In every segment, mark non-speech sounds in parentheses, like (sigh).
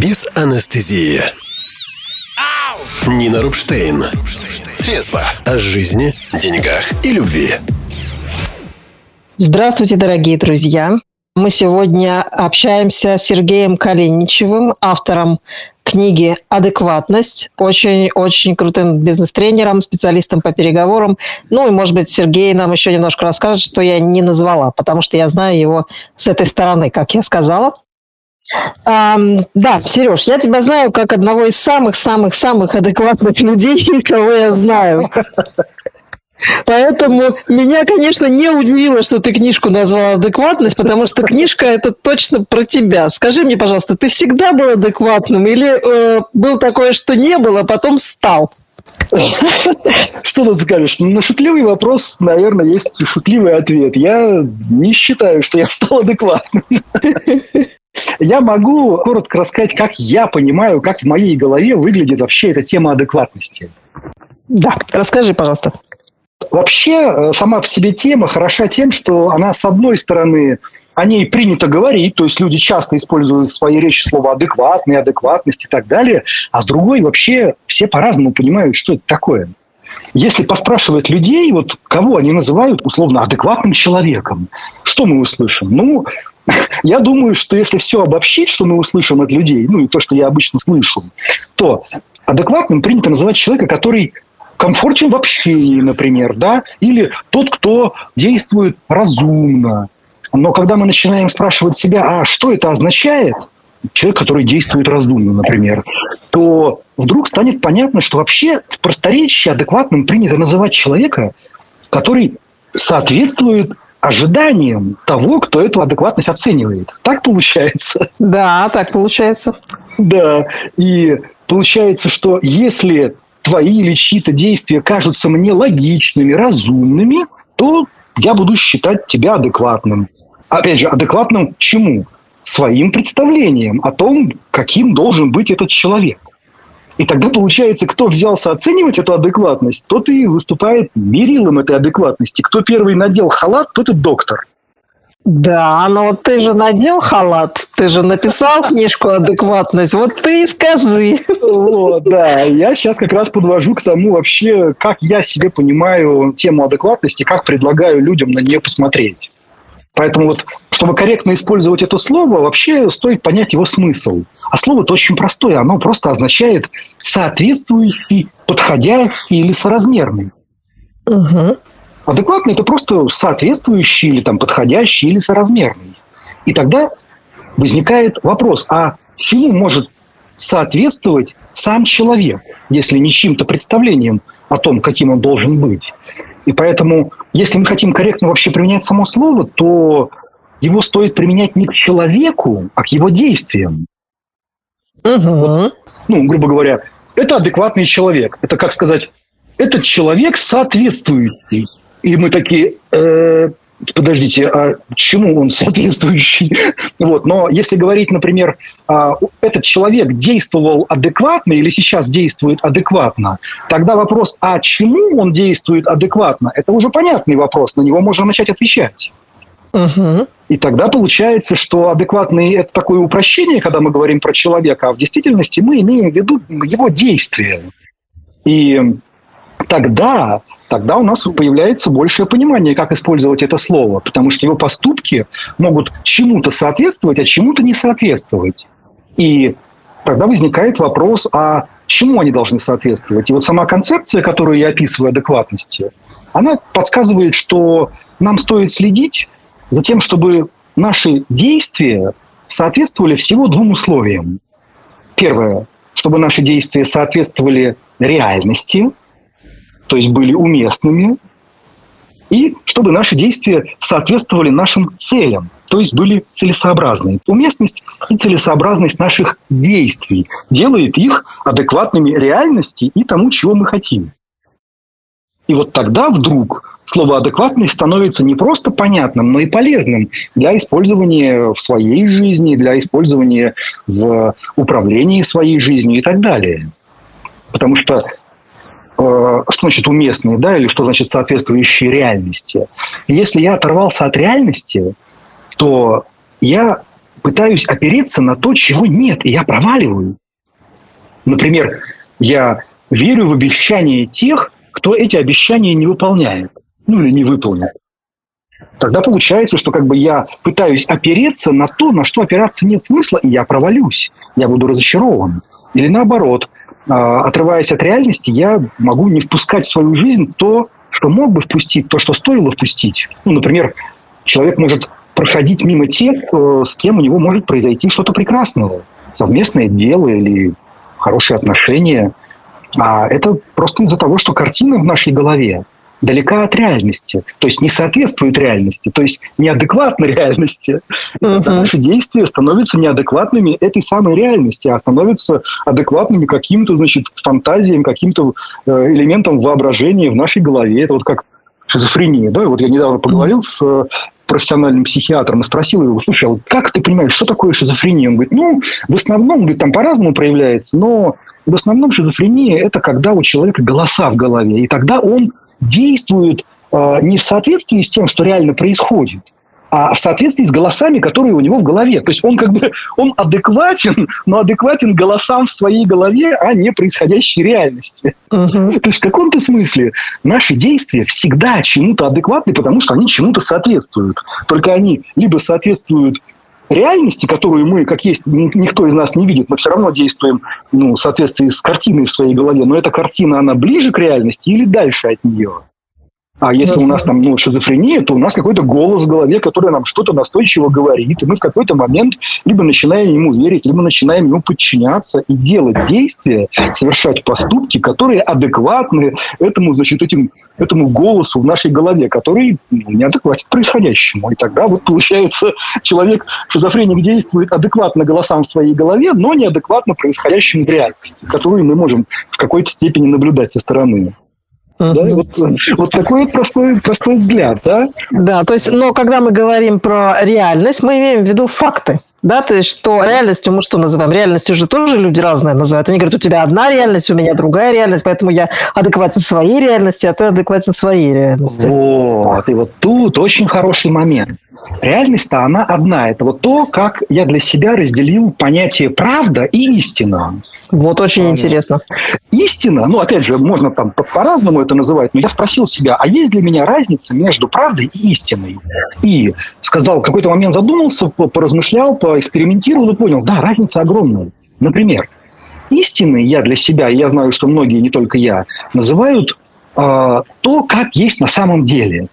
без анестезии. Нина Рубштейн. Трезво о жизни, деньгах и любви. Здравствуйте, дорогие друзья. Мы сегодня общаемся с Сергеем Калиничевым, автором книги «Адекватность», очень-очень крутым бизнес-тренером, специалистом по переговорам. Ну и, может быть, Сергей нам еще немножко расскажет, что я не назвала, потому что я знаю его с этой стороны, как я сказала. Um, да, Сереж, я тебя знаю как одного из самых-самых-самых адекватных людей, (laughs) кого я знаю. Поэтому меня, конечно, не удивило, что ты книжку назвала «Адекватность», потому что книжка – это точно про тебя. Скажи мне, пожалуйста, ты всегда был адекватным или э, был такое, что не было, а потом стал? Что тут скажешь? На шутливый вопрос, наверное, есть шутливый ответ. Я не считаю, что я стал адекватным. Я могу коротко рассказать, как я понимаю, как в моей голове выглядит вообще эта тема адекватности. Да, расскажи, пожалуйста. Вообще, э, сама по себе тема хороша тем, что она, с одной стороны, о ней принято говорить, то есть люди часто используют в своей речи слово адекватный, адекватность и так далее, а с другой вообще все по-разному понимают, что это такое. Если поспрашивать людей, вот кого они называют условно адекватным человеком, что мы услышим? Ну, я думаю, что если все обобщить, что мы услышим от людей, ну и то, что я обычно слышу, то адекватным принято называть человека, который комфортен в общении, например, да, или тот, кто действует разумно. Но когда мы начинаем спрашивать себя, а что это означает, человек, который действует разумно, например, то вдруг станет понятно, что вообще в просторечии адекватным принято называть человека, который соответствует ожиданиям того, кто эту адекватность оценивает. Так получается? Да, так получается. Да, и получается, что если твои или чьи-то действия кажутся мне логичными, разумными, то я буду считать тебя адекватным. Опять же, адекватным чему? Своим представлением о том, каким должен быть этот человек. И тогда получается, кто взялся оценивать эту адекватность, тот и выступает мерилом этой адекватности. Кто первый надел халат, тот и доктор. Да, но вот ты же надел халат, ты же написал книжку «Адекватность», вот ты и скажи. Вот, да, я сейчас как раз подвожу к тому вообще, как я себе понимаю тему адекватности, как предлагаю людям на нее посмотреть. Поэтому вот, чтобы корректно использовать это слово, вообще стоит понять его смысл. А слово-то очень простое, оно просто означает соответствующий, подходящий или соразмерный. Угу. Адекватный – это просто соответствующий или там, подходящий или соразмерный. И тогда возникает вопрос, а чему может соответствовать сам человек, если не чьим-то представлением о том, каким он должен быть. И поэтому, если мы хотим корректно вообще применять само слово, то его стоит применять не к человеку, а к его действиям. Угу. Вот, ну, грубо говоря, это адекватный человек. Это, как сказать, этот человек соответствующий и мы такие, э, подождите, а чему он (laughs) соответствующий? вот. Но если говорить, например, а, этот человек действовал адекватно или сейчас действует адекватно, тогда вопрос, а чему он действует адекватно, это уже понятный вопрос, на него можно начать отвечать. Угу. И тогда получается, что адекватный – это такое упрощение, когда мы говорим про человека, а в действительности мы имеем в виду его действия. И тогда тогда у нас появляется большее понимание, как использовать это слово, потому что его поступки могут чему-то соответствовать, а чему-то не соответствовать. И тогда возникает вопрос, а чему они должны соответствовать? И вот сама концепция, которую я описываю адекватности, она подсказывает, что нам стоит следить за тем, чтобы наши действия соответствовали всего двум условиям. Первое, чтобы наши действия соответствовали реальности – то есть были уместными, и чтобы наши действия соответствовали нашим целям, то есть были целесообразны. Уместность и целесообразность наших действий делает их адекватными реальности и тому, чего мы хотим. И вот тогда вдруг слово «адекватность» становится не просто понятным, но и полезным для использования в своей жизни, для использования в управлении своей жизнью и так далее. Потому что что значит уместные, да, или что значит соответствующие реальности. Если я оторвался от реальности, то я пытаюсь опереться на то, чего нет, и я проваливаю. Например, я верю в обещания тех, кто эти обещания не выполняет, ну или не выполнит. Тогда получается, что как бы я пытаюсь опереться на то, на что опираться нет смысла, и я провалюсь, я буду разочарован. Или наоборот, отрываясь от реальности, я могу не впускать в свою жизнь то, что мог бы впустить, то, что стоило впустить. Ну, например, человек может проходить мимо тех, э, с кем у него может произойти что-то прекрасное. Совместное дело или хорошие отношения. А это просто из-за того, что картина в нашей голове далека от реальности, то есть не соответствует реальности, то есть неадекватна реальности. Uh-huh. Наши действия становятся неадекватными этой самой реальности, а становятся адекватными каким-то, значит, фантазиям, каким-то э, элементам воображения в нашей голове. Это вот как шизофрения. Да? Вот я недавно поговорил с э, профессиональным психиатром и спросил его, слушай, а вот как ты понимаешь, что такое шизофрения? Он говорит, ну, в основном, говорит, там по-разному проявляется, но в основном шизофрения – это когда у человека голоса в голове, и тогда он действуют э, не в соответствии с тем, что реально происходит, а в соответствии с голосами, которые у него в голове. То есть он как бы он адекватен, но адекватен голосам в своей голове, а не происходящей реальности. Uh-huh. То есть в каком-то смысле наши действия всегда чему-то адекватны, потому что они чему-то соответствуют. Только они либо соответствуют реальности, которую мы, как есть, никто из нас не видит, мы все равно действуем ну, в соответствии с картиной в своей голове, но эта картина, она ближе к реальности или дальше от нее? А если у нас там ну, шизофрения, то у нас какой-то голос в голове, который нам что-то настойчиво говорит, и мы в какой-то момент либо начинаем ему верить, либо начинаем ему подчиняться и делать действия, совершать поступки, которые адекватны этому, значит, этим, этому голосу в нашей голове, который ну, неадекватен происходящему. И тогда вот получается, человек, шизофреник действует адекватно голосам в своей голове, но неадекватно происходящему в реальности, которую мы можем в какой-то степени наблюдать со стороны. Да, вот, вот такой простой, простой взгляд, да? Да, то есть, но когда мы говорим про реальность, мы имеем в виду факты. Да, то есть, что реальностью мы что называем? Реальностью же тоже люди разные называют. Они говорят, у тебя одна реальность, у меня другая реальность, поэтому я адекватен своей реальности, а ты адекватен своей реальности. Вот, и вот тут очень хороший момент. Реальность-то она одна. Это вот то, как я для себя разделил понятие правда и истина. Вот очень а, интересно. Истина, ну, опять же, можно там по-разному это называть, но я спросил себя, а есть для меня разница между правдой и истиной? И сказал, в какой-то момент задумался, поразмышлял, поэкспериментировал и понял, да, разница огромная. Например, истиной я для себя, и я знаю, что многие, не только я, называют э, то, как есть на самом деле.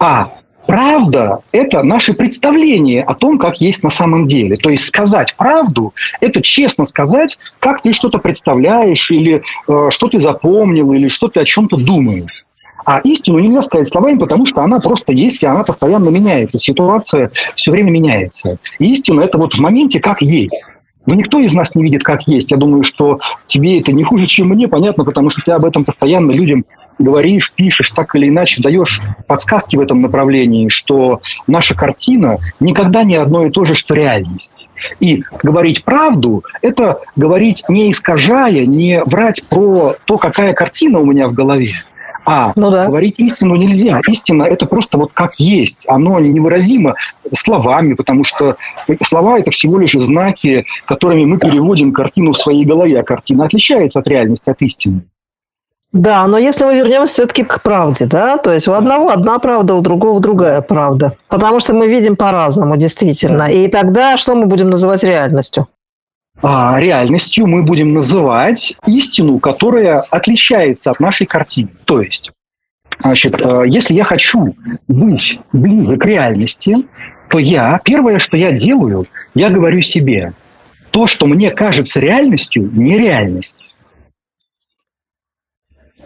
А Правда – это наше представление о том, как есть на самом деле. То есть сказать правду – это честно сказать, как ты что-то представляешь, или э, что ты запомнил, или что ты о чем-то думаешь. А истину нельзя сказать словами, потому что она просто есть, и она постоянно меняется. Ситуация все время меняется. Истина – это вот в моменте как есть. Но никто из нас не видит, как есть. Я думаю, что тебе это не хуже, чем мне, понятно, потому что ты об этом постоянно людям говоришь, пишешь, так или иначе даешь подсказки в этом направлении, что наша картина никогда не одно и то же, что реальность. И говорить правду – это говорить не искажая, не врать про то, какая картина у меня в голове, а ну, да. говорить истину нельзя. Истина – это просто вот как есть. Оно невыразимо словами, потому что слова – это всего лишь знаки, которыми мы переводим картину в своей голове, а картина отличается от реальности, от истины. Да, но если мы вернемся все-таки к правде, да, то есть у одного одна правда, у другого другая правда. Потому что мы видим по-разному, действительно. И тогда что мы будем называть реальностью? А реальностью мы будем называть истину, которая отличается от нашей картины. То есть, значит, э, если я хочу быть близок к реальности, то я, первое, что я делаю, я говорю себе, то, что мне кажется реальностью, не реальность.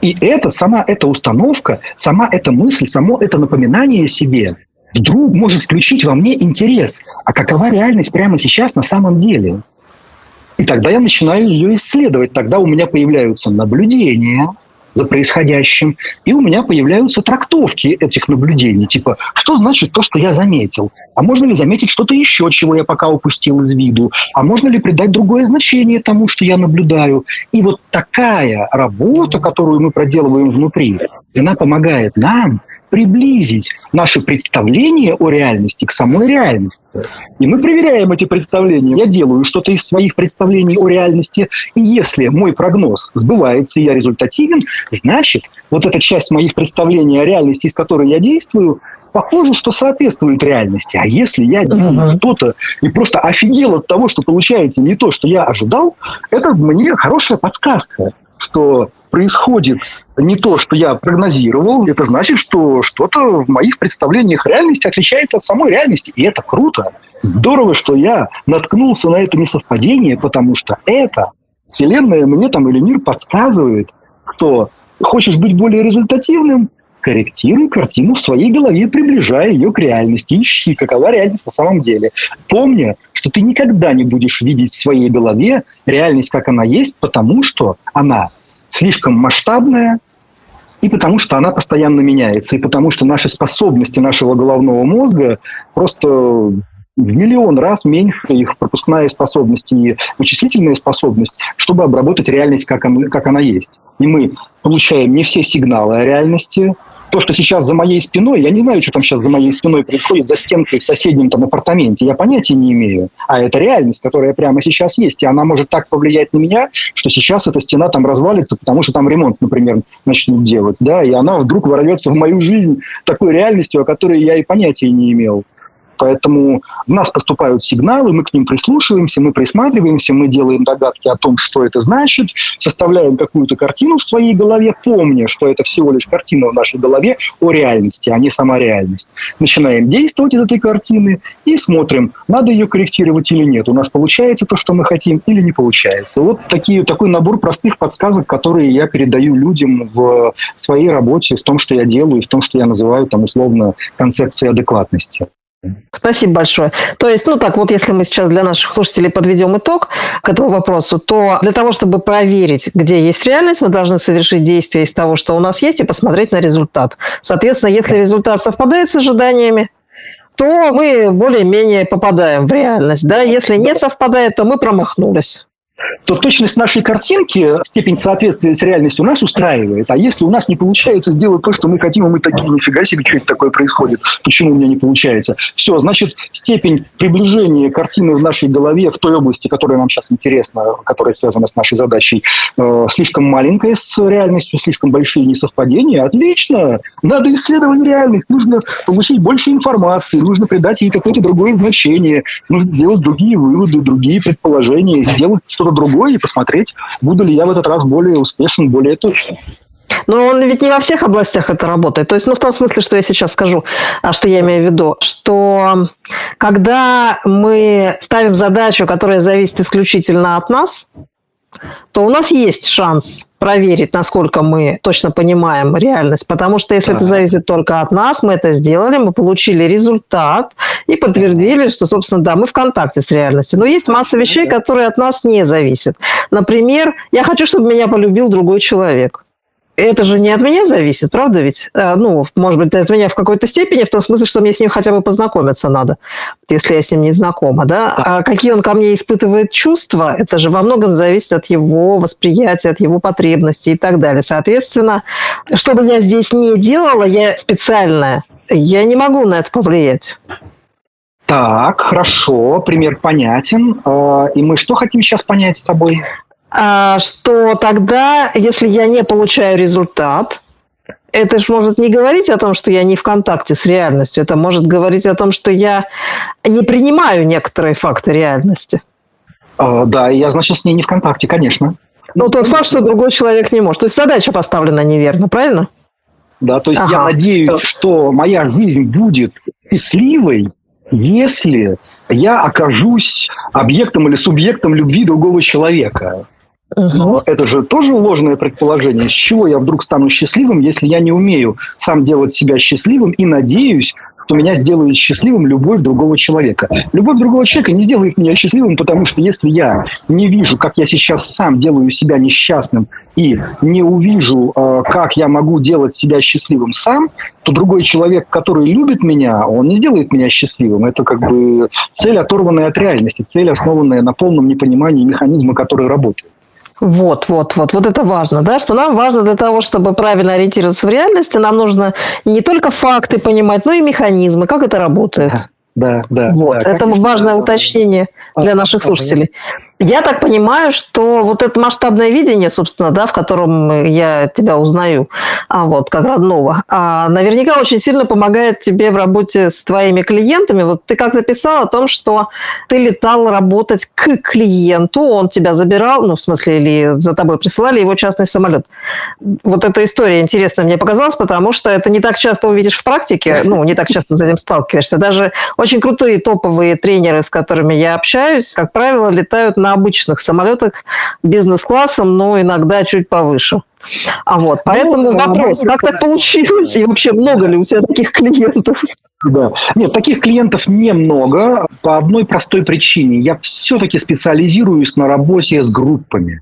И это, сама эта установка, сама эта мысль, само это напоминание себе вдруг может включить во мне интерес. А какова реальность прямо сейчас на самом деле? И тогда я начинаю ее исследовать. Тогда у меня появляются наблюдения за происходящим, и у меня появляются трактовки этих наблюдений. Типа, что значит то, что я заметил? А можно ли заметить что-то еще, чего я пока упустил из виду? А можно ли придать другое значение тому, что я наблюдаю? И вот такая работа, которую мы проделываем внутри, она помогает нам приблизить наше представление о реальности к самой реальности. И мы проверяем эти представления. Я делаю что-то из своих представлений о реальности, и если мой прогноз сбывается, и я результативен, значит, вот эта часть моих представлений о реальности, из которой я действую, похоже, что соответствует реальности. А если я делаю uh-huh. что-то и просто офигел от того, что получается не то, что я ожидал, это мне хорошая подсказка, что происходит не то, что я прогнозировал, это значит, что что-то в моих представлениях реальности отличается от самой реальности. И это круто. Здорово, что я наткнулся на это несовпадение, потому что это Вселенная мне там или мир подсказывает, что хочешь быть более результативным, корректируй картину в своей голове, приближая ее к реальности. Ищи, какова реальность на самом деле. Помня, что ты никогда не будешь видеть в своей голове реальность, как она есть, потому что она слишком масштабная, и потому что она постоянно меняется, и потому что наши способности нашего головного мозга просто в миллион раз меньше их пропускная способность и вычислительная способность, чтобы обработать реальность, как она, как она есть. И мы получаем не все сигналы о реальности, то, что сейчас за моей спиной, я не знаю, что там сейчас за моей спиной происходит за стенкой в соседнем там апартаменте, я понятия не имею. А это реальность, которая прямо сейчас есть, и она может так повлиять на меня, что сейчас эта стена там развалится, потому что там ремонт, например, начнут делать, да, и она вдруг ворвется в мою жизнь такой реальностью, о которой я и понятия не имел. Поэтому в нас поступают сигналы, мы к ним прислушиваемся, мы присматриваемся, мы делаем догадки о том, что это значит, составляем какую-то картину в своей голове, помня, что это всего лишь картина в нашей голове о реальности, а не сама реальность. Начинаем действовать из этой картины и смотрим, надо ее корректировать или нет. У нас получается то, что мы хотим, или не получается. Вот такие, такой набор простых подсказок, которые я передаю людям в своей работе, в том, что я делаю, в том, что я называю там условно концепцией адекватности. Спасибо большое. То есть, ну так вот, если мы сейчас для наших слушателей подведем итог к этому вопросу, то для того, чтобы проверить, где есть реальность, мы должны совершить действие из того, что у нас есть, и посмотреть на результат. Соответственно, если результат совпадает с ожиданиями, то мы более-менее попадаем в реальность. Да? Если не совпадает, то мы промахнулись то точность нашей картинки, степень соответствия с реальностью нас устраивает. А если у нас не получается сделать то, что мы хотим, и мы такие, нифига себе, что это такое происходит, почему у меня не получается? Все, значит, степень приближения картины в нашей голове в той области, которая нам сейчас интересна, которая связана с нашей задачей, э, слишком маленькая с реальностью, слишком большие несовпадения. Отлично! Надо исследовать реальность, нужно получить больше информации, нужно придать ей какое-то другое значение, нужно делать другие выводы, другие предположения, сделать что-то другое и посмотреть, буду ли я в этот раз более успешен, более точным. Но он ведь не во всех областях это работает. То есть, ну, в том смысле, что я сейчас скажу, а что я имею в виду, что когда мы ставим задачу, которая зависит исключительно от нас, то у нас есть шанс проверить, насколько мы точно понимаем реальность. Потому что если это зависит только от нас, мы это сделали, мы получили результат и подтвердили, что, собственно, да, мы в контакте с реальностью. Но есть масса вещей, которые от нас не зависят. Например, я хочу, чтобы меня полюбил другой человек это же не от меня зависит, правда ведь? А, ну, может быть, от меня в какой-то степени, в том смысле, что мне с ним хотя бы познакомиться надо, если я с ним не знакома, да? А какие он ко мне испытывает чувства, это же во многом зависит от его восприятия, от его потребностей и так далее. Соответственно, что бы я здесь не делала, я специальная, я не могу на это повлиять. Так, хорошо, пример понятен. А, и мы что хотим сейчас понять с собой? А, что тогда, если я не получаю результат, это же может не говорить о том, что я не в контакте с реальностью, это может говорить о том, что я не принимаю некоторые факты реальности. А, да, я, значит, с ней не в контакте, конечно. Ну, тот факт, что другой человек не может. То есть задача поставлена неверно, правильно? Да, то есть ага. я надеюсь, что моя жизнь будет счастливой, если я окажусь объектом или субъектом любви другого человека. Но это же тоже ложное предположение. С чего я вдруг стану счастливым, если я не умею сам делать себя счастливым и надеюсь, что меня сделает счастливым любовь другого человека. Любовь другого человека не сделает меня счастливым, потому что если я не вижу, как я сейчас сам делаю себя несчастным, и не увижу, э, как я могу делать себя счастливым сам, то другой человек, который любит меня, он не сделает меня счастливым. Это как бы цель, оторванная от реальности, цель, основанная на полном непонимании механизма, который работает. Вот, вот, вот, вот это важно, да, что нам важно для того, чтобы правильно ориентироваться в реальности, нам нужно не только факты понимать, но и механизмы, как это работает. Да, да. Вот, да, это конечно, важное да, уточнение для А, наших а, слушателей. Я так понимаю, что вот это масштабное видение, собственно, да, в котором я тебя узнаю, а вот как родного, а, наверняка очень сильно помогает тебе в работе с твоими клиентами. Вот ты как-то писал о том, что ты летал работать к клиенту, он тебя забирал, ну, в смысле, или за тобой присылали его частный самолет. Вот эта история интересная мне показалась, потому что это не так часто увидишь в практике, ну, не так часто с этим сталкиваешься. Даже очень крутые топовые тренеры, с которыми я общаюсь, как правило, летают на обычных самолетах бизнес-классом, но иногда чуть повыше. А вот, поэтому Ну, вопрос, как так получилось, и вообще много ли у тебя таких клиентов? Да. Нет, таких клиентов немного по одной простой причине. Я все-таки специализируюсь на работе с группами.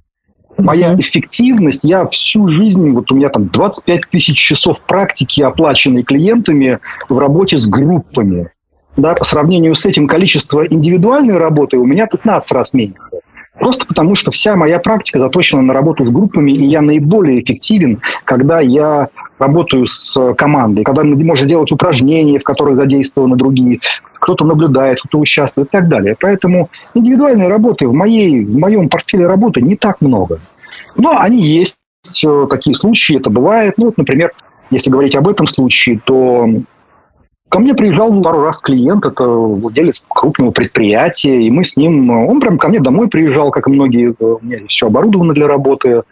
Моя Мгм. эффективность, я всю жизнь, вот у меня там 25 тысяч часов практики, оплаченной клиентами в работе с группами. Да, по сравнению с этим количество индивидуальной работы у меня 15 раз меньше. Просто потому, что вся моя практика заточена на работу с группами, и я наиболее эффективен, когда я работаю с командой, когда мы можем делать упражнения, в которых задействованы другие, кто-то наблюдает, кто-то участвует и так далее. Поэтому индивидуальной работы в, моей, в моем портфеле работы не так много. Но они есть, э, такие случаи, это бывает. Ну, вот, например, если говорить об этом случае, то ко мне приезжал пару раз клиент, это владелец крупного предприятия, и мы с ним, он прям ко мне домой приезжал, как и многие, э, у меня все оборудовано для работы.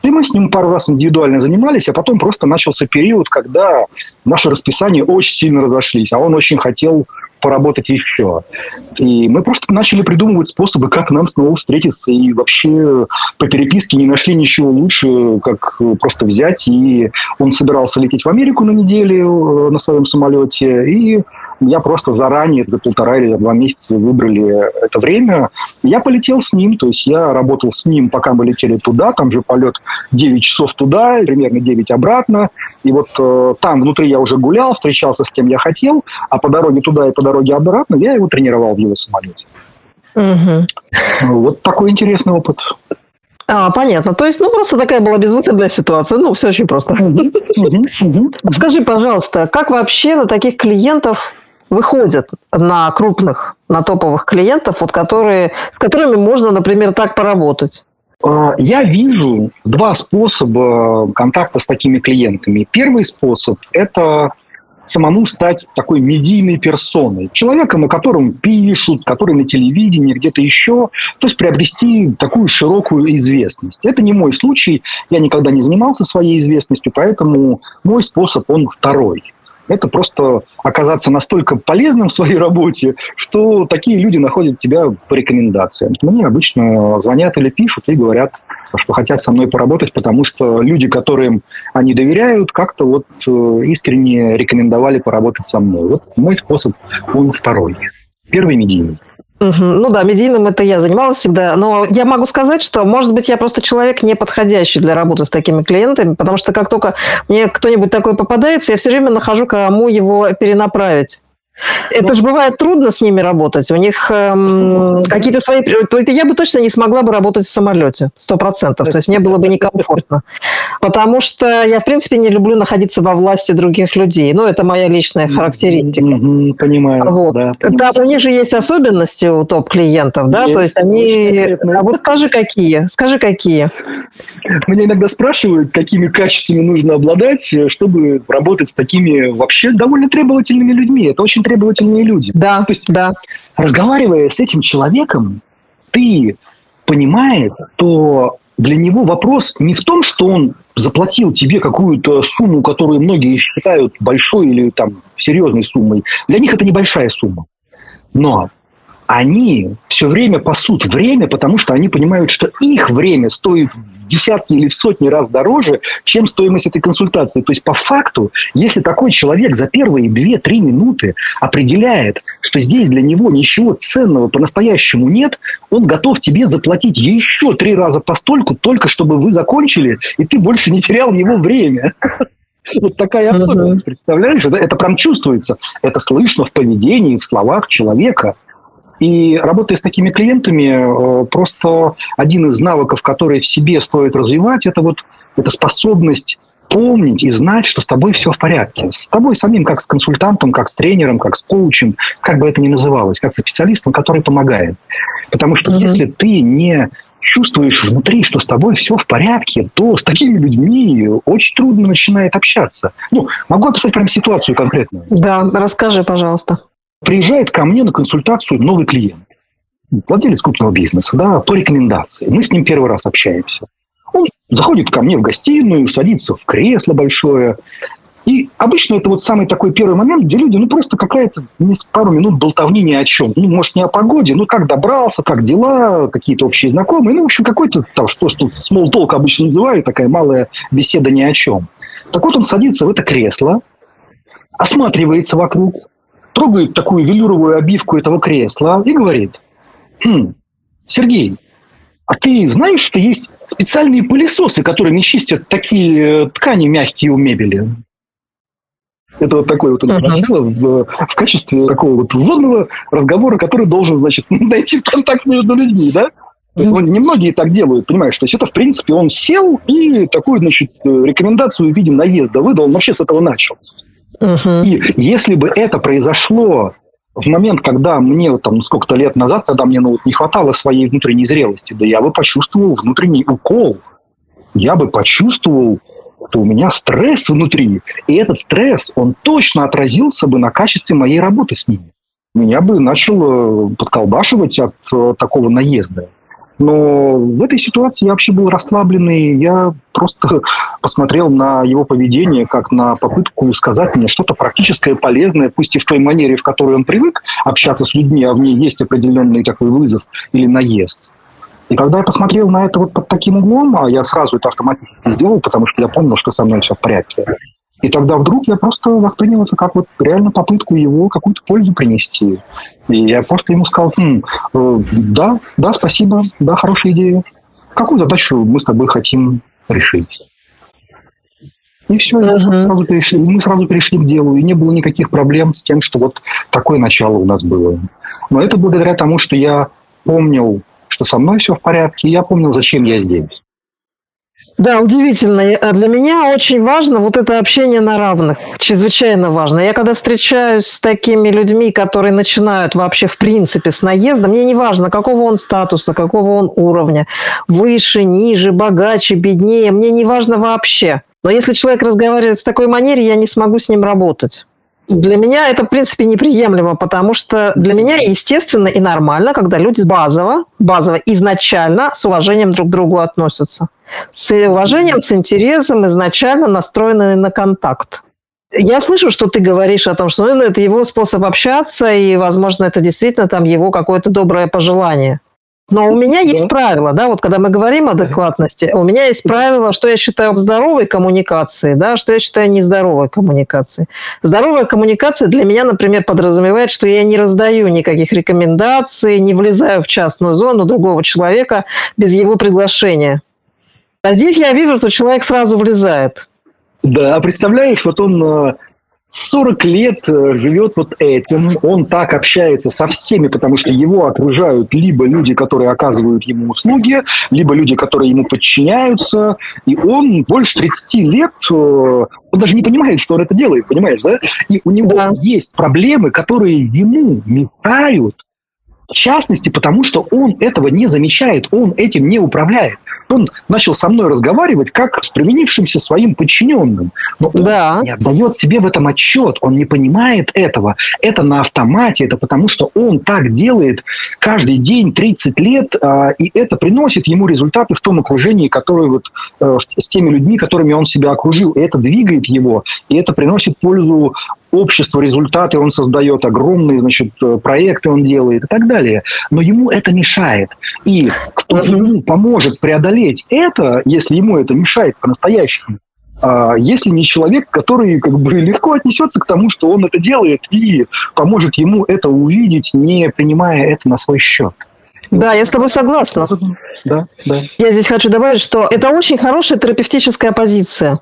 И мы с ним пару раз индивидуально занимались, а потом просто начался период, когда наши расписания очень сильно разошлись, а он очень хотел поработать еще. И мы просто начали придумывать способы, как нам снова встретиться, и вообще по переписке не нашли ничего лучше, как просто взять, и он собирался лететь в Америку на неделю э, на своем самолете, и я просто заранее, за полтора или за два месяца выбрали это время. Я полетел с ним, то есть я работал с ним, пока мы летели туда, там же полет 9 часов туда, примерно 9 обратно. И вот э, там внутри я уже гулял, встречался с кем я хотел, а по дороге туда и по дороге обратно я его тренировал в его самолете. Мгм. Вот такой интересный опыт. А, понятно. То есть, ну, просто такая была безвыходная ситуация. Ну, все очень просто. Скажи, пожалуйста, как вообще на таких клиентов выходят на крупных, на топовых клиентов, вот которые, с которыми можно, например, так поработать? А, Я вижу два способа контакта с такими клиентами. Первый способ – это самому стать такой медийной персоной, человеком, о котором пишут, который на телевидении, где-то еще, то есть приобрести такую широкую известность. Это не мой случай, я никогда не занимался своей известностью, поэтому мой способ, он второй. Это просто оказаться настолько полезным в своей работе, что такие люди находят тебя по рекомендациям. Мне обычно звонят или пишут и говорят, что хотят со мной поработать, потому что люди, которым они доверяют, как-то вот э, искренне рекомендовали поработать со мной. Вот мой способ, он второй. Первый медийный. Ну да, медийным это я занималась всегда. Но я могу сказать, что, может быть, я просто человек не подходящий для работы с такими клиентами, потому что как только мне кто-нибудь такой попадается, я все время нахожу, кому его перенаправить. Это же бывает трудно с ними работать. У них эм, (laughs) какие-то свои... Я бы точно не смогла бы работать в самолете, сто процентов. То есть мне было бы некомфортно. Потому что я, в принципе, не люблю находиться во власти других людей. Ну, это моя личная характеристика. Понимаю. Вот. да. Там у них же есть особенности у топ-клиентов, да? Есть, То есть они... А вот скажи, какие? Скажи, какие? Меня иногда спрашивают, какими качествами нужно обладать, э, чтобы работать с такими вообще довольно требовательными людьми. Это очень требовательные люди. Да, То есть да. разговаривая с этим человеком, ты понимаешь, что для него вопрос не в том, что он заплатил тебе какую-то сумму, которую многие считают большой или там серьезной суммой. Для них это небольшая сумма. Но они все время пасут время, потому что они понимают, что их время стоит десятки или в сотни раз дороже, чем стоимость этой консультации. То есть, по факту, если такой человек за первые 2-3 минуты определяет, что здесь для него ничего ценного по-настоящему нет, он готов тебе заплатить еще три раза постольку, только чтобы вы закончили, и ты больше не терял его время. (laughs) Вот такая особенность, представляешь? Это, это прям чувствуется. Это слышно в поведении, в словах человека. И работая с такими клиентами, э, просто один из навыков, который в себе стоит развивать, это вот эта способность помнить и знать, что с тобой все в порядке. С тобой самим, как с консультантом, как с тренером, как с коучем, как бы это ни называлось, как со специалистом, который помогает. Потому что mm-hmm. если ты не чувствуешь внутри, что с тобой все в порядке, то с такими людьми очень трудно начинает общаться. Ну, могу описать прям ситуацию конкретную. Да, расскажи, пожалуйста. Приезжает ко мне на консультацию новый клиент, владелец крупного бизнеса, да, по рекомендации. Мы с ним первый раз общаемся. Он заходит ко мне в гостиную, садится в кресло большое, и обычно это вот самый такой первый момент, где люди, ну, просто какая-то пару минут болтовни ни о чем. Ну, может, не о погоде, ну, как добрался, как дела, какие-то общие знакомые. Ну, в общем, какой-то, там, что, что small talk обычно называют, такая малая беседа ни о чем. Так вот, он садится в это кресло, осматривается вокруг, трогает такую велюровую обивку этого кресла и говорит, хм, Сергей, а ты знаешь, что есть специальные пылесосы, которыми чистят такие э, ткани мягкие у мебели? Это вот такое вот uh-huh. начало в, в качестве такого вот вводного разговора, который должен, значит, (laughs) найти контакт между людьми, да? То есть, ну, немногие так делают, понимаешь? То есть это, в принципе, он сел и такую, значит, рекомендацию в виде наезда выдал, он вообще с этого начал. И если бы это произошло в момент, когда мне, там, сколько-то лет назад, когда мне ну, не хватало своей внутренней зрелости, да я бы почувствовал внутренний укол. Я бы почувствовал то у меня стресс внутри. И этот стресс, он точно отразился бы на качестве моей работы с ними. Меня бы начал подколбашивать от э, такого наезда. Но в этой ситуации я вообще был расслабленный. Я просто (laughs) посмотрел на его поведение как на попытку сказать мне что-то практическое, полезное, пусть и в той манере, в которой он привык общаться с людьми, а в ней есть определенный такой вызов или наезд. И когда я посмотрел на это вот под таким углом, а я сразу это автоматически сделал, потому что я понял, что со мной все в порядке. И тогда вдруг я просто воспринял это как вот реально попытку его какую-то пользу принести. И я просто ему сказал, хм, э, да, да, спасибо, да, хорошая идея. Какую задачу мы с тобой хотим решить? И все, uh-huh. мы, сразу перешли, мы сразу перешли к делу, и не было никаких проблем с тем, что вот такое начало у нас было. Но это благодаря тому, что я помнил что со мной все в порядке, и я помнил, зачем я здесь. Да, удивительно. А для меня очень важно вот это общение на равных. Чрезвычайно важно. Я когда встречаюсь с такими людьми, которые начинают вообще в принципе с наезда, мне не важно, какого он статуса, какого он уровня, выше, ниже, богаче, беднее, мне не важно вообще. Но если человек разговаривает в такой манере, я не смогу с ним работать. Для меня это, в принципе, неприемлемо, потому что для меня естественно и нормально, когда люди базово, базово изначально с уважением друг к другу относятся. С уважением, с интересом, изначально настроены на контакт. Я слышу, что ты говоришь о том, что ну, это его способ общаться, и, возможно, это действительно там его какое-то доброе пожелание. Но у меня есть правило, да, вот когда мы говорим о адекватности, у меня есть правило, что я считаю здоровой коммуникацией, да, что я считаю нездоровой коммуникацией. Здоровая коммуникация для меня, например, подразумевает, что я не раздаю никаких рекомендаций, не влезаю в частную зону другого человека без его приглашения. А здесь я вижу, что человек сразу влезает. Да, а представляешь, вот он э, 40 лет э, живет вот этим, он так общается со всеми, потому что его окружают либо люди, которые оказывают ему услуги, либо люди, которые ему подчиняются, и он больше 30 лет, э, он даже не понимает, что он это делает, понимаешь, да? И у него да. есть проблемы, которые ему мешают в частности, потому что он этого не замечает, он этим не управляет. Он начал со мной разговаривать как с применившимся своим подчиненным. Но он да. не отдает себе в этом отчет, он не понимает этого. Это на автомате, это потому что он так делает каждый день 30 лет, а, и это приносит ему результаты в том окружении, которое вот, э, с теми людьми, которыми он себя окружил. И это двигает его, и это приносит пользу обществу результаты он создает, огромные значит, э, проекты он делает и так далее. Но ему это мешает. И кто ему поможет преодолеть это, если ему это мешает по-настоящему, а если не человек, который как бы легко отнесется к тому, что он это делает, и поможет ему это увидеть, не принимая это на свой счет. Да, я с тобой согласна. Да, да. Я здесь хочу добавить, что это очень хорошая терапевтическая позиция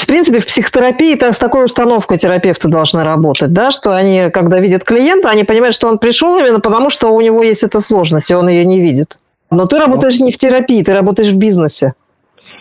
В принципе, в психотерапии так, с такой установкой терапевты должны работать, да, что они, когда видят клиента, они понимают, что он пришел именно потому, что у него есть эта сложность, и он ее не видит. Но ты работаешь не в терапии, ты работаешь в бизнесе.